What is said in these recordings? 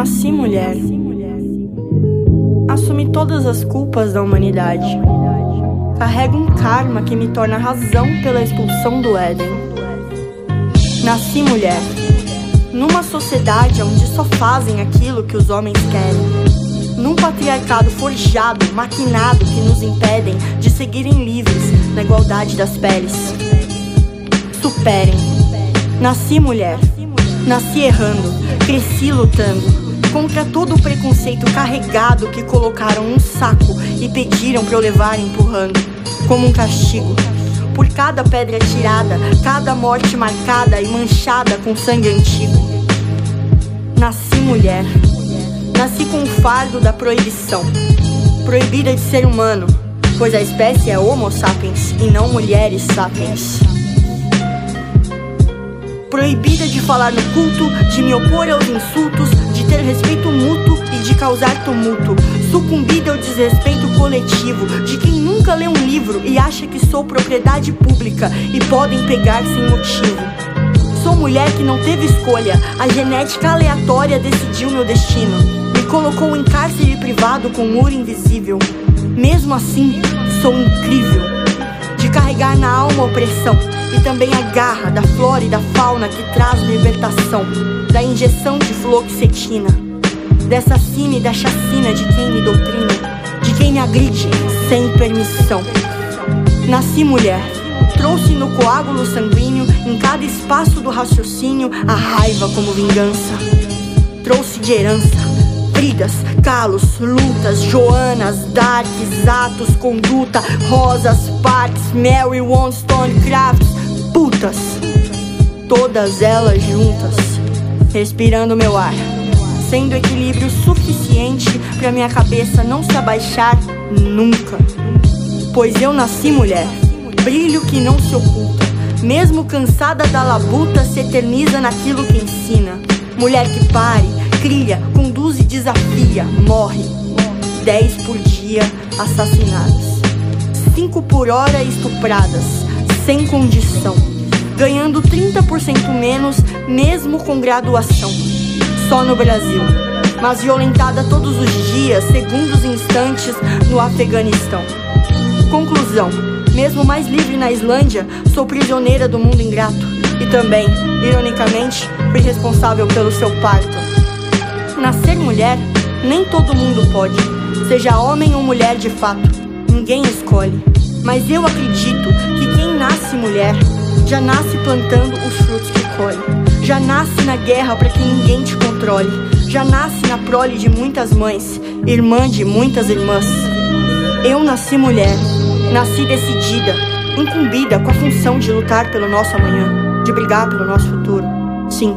nasci mulher. Assumi todas as culpas da humanidade. Carrego um karma que me torna razão pela expulsão do Éden. Nasci mulher. Numa sociedade onde só fazem aquilo que os homens querem. Num patriarcado forjado, maquinado que nos impedem de seguirem livres na igualdade das peles. Superem. Nasci mulher. Nasci errando, cresci lutando contra todo o preconceito carregado que colocaram um saco e pediram para eu levar empurrando, como um castigo. Por cada pedra tirada, cada morte marcada e manchada com sangue antigo. Nasci mulher. Nasci com o fardo da proibição. Proibida de ser humano, pois a espécie é Homo sapiens e não mulheres sapiens proibida de falar no culto, de me opor aos insultos, ter respeito mútuo e de causar tumulto. Sucumbida ao desrespeito coletivo de quem nunca lê um livro e acha que sou propriedade pública e podem pegar sem motivo. Sou mulher que não teve escolha, a genética aleatória decidiu meu destino. Me colocou em cárcere privado com muro invisível. Mesmo assim, sou incrível. De carregar na alma opressão e também a garra da flora e da fauna que traz libertação, da injeção de fluoxetina, dessa cine e da chacina de quem me doutrina, de quem me agride sem permissão. Nasci mulher, trouxe no coágulo sanguíneo, em cada espaço do raciocínio, a raiva como vingança. Trouxe de herança brigas, calos, lutas, joanas, darks, atos, conduta, rosas, parques, Mary Wollstonecraft, putas, todas elas juntas, respirando meu ar, sendo equilíbrio suficiente para minha cabeça não se abaixar nunca. Pois eu nasci mulher, brilho que não se oculta, mesmo cansada da labuta, se eterniza naquilo que ensina. Mulher que pare, cria, e desafia, morre. Dez por dia assassinadas, cinco por hora estupradas sem condição, ganhando 30% menos mesmo com graduação. Só no Brasil, mas violentada todos os dias, segundos e instantes no Afeganistão. Conclusão: mesmo mais livre na Islândia, sou prisioneira do mundo ingrato e também, ironicamente, fui responsável pelo seu parto. Nascer mulher, nem todo mundo pode, seja homem ou mulher de fato, ninguém escolhe. Mas eu acredito que quem nasce mulher já nasce plantando os frutos que colhe. Já nasce na guerra para que ninguém te controle. Já nasce na prole de muitas mães, irmã de muitas irmãs. Eu nasci mulher, nasci decidida, incumbida com a função de lutar pelo nosso amanhã, de brigar pelo nosso futuro. Sim,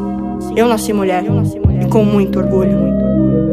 eu nasci mulher e com muito orgulho.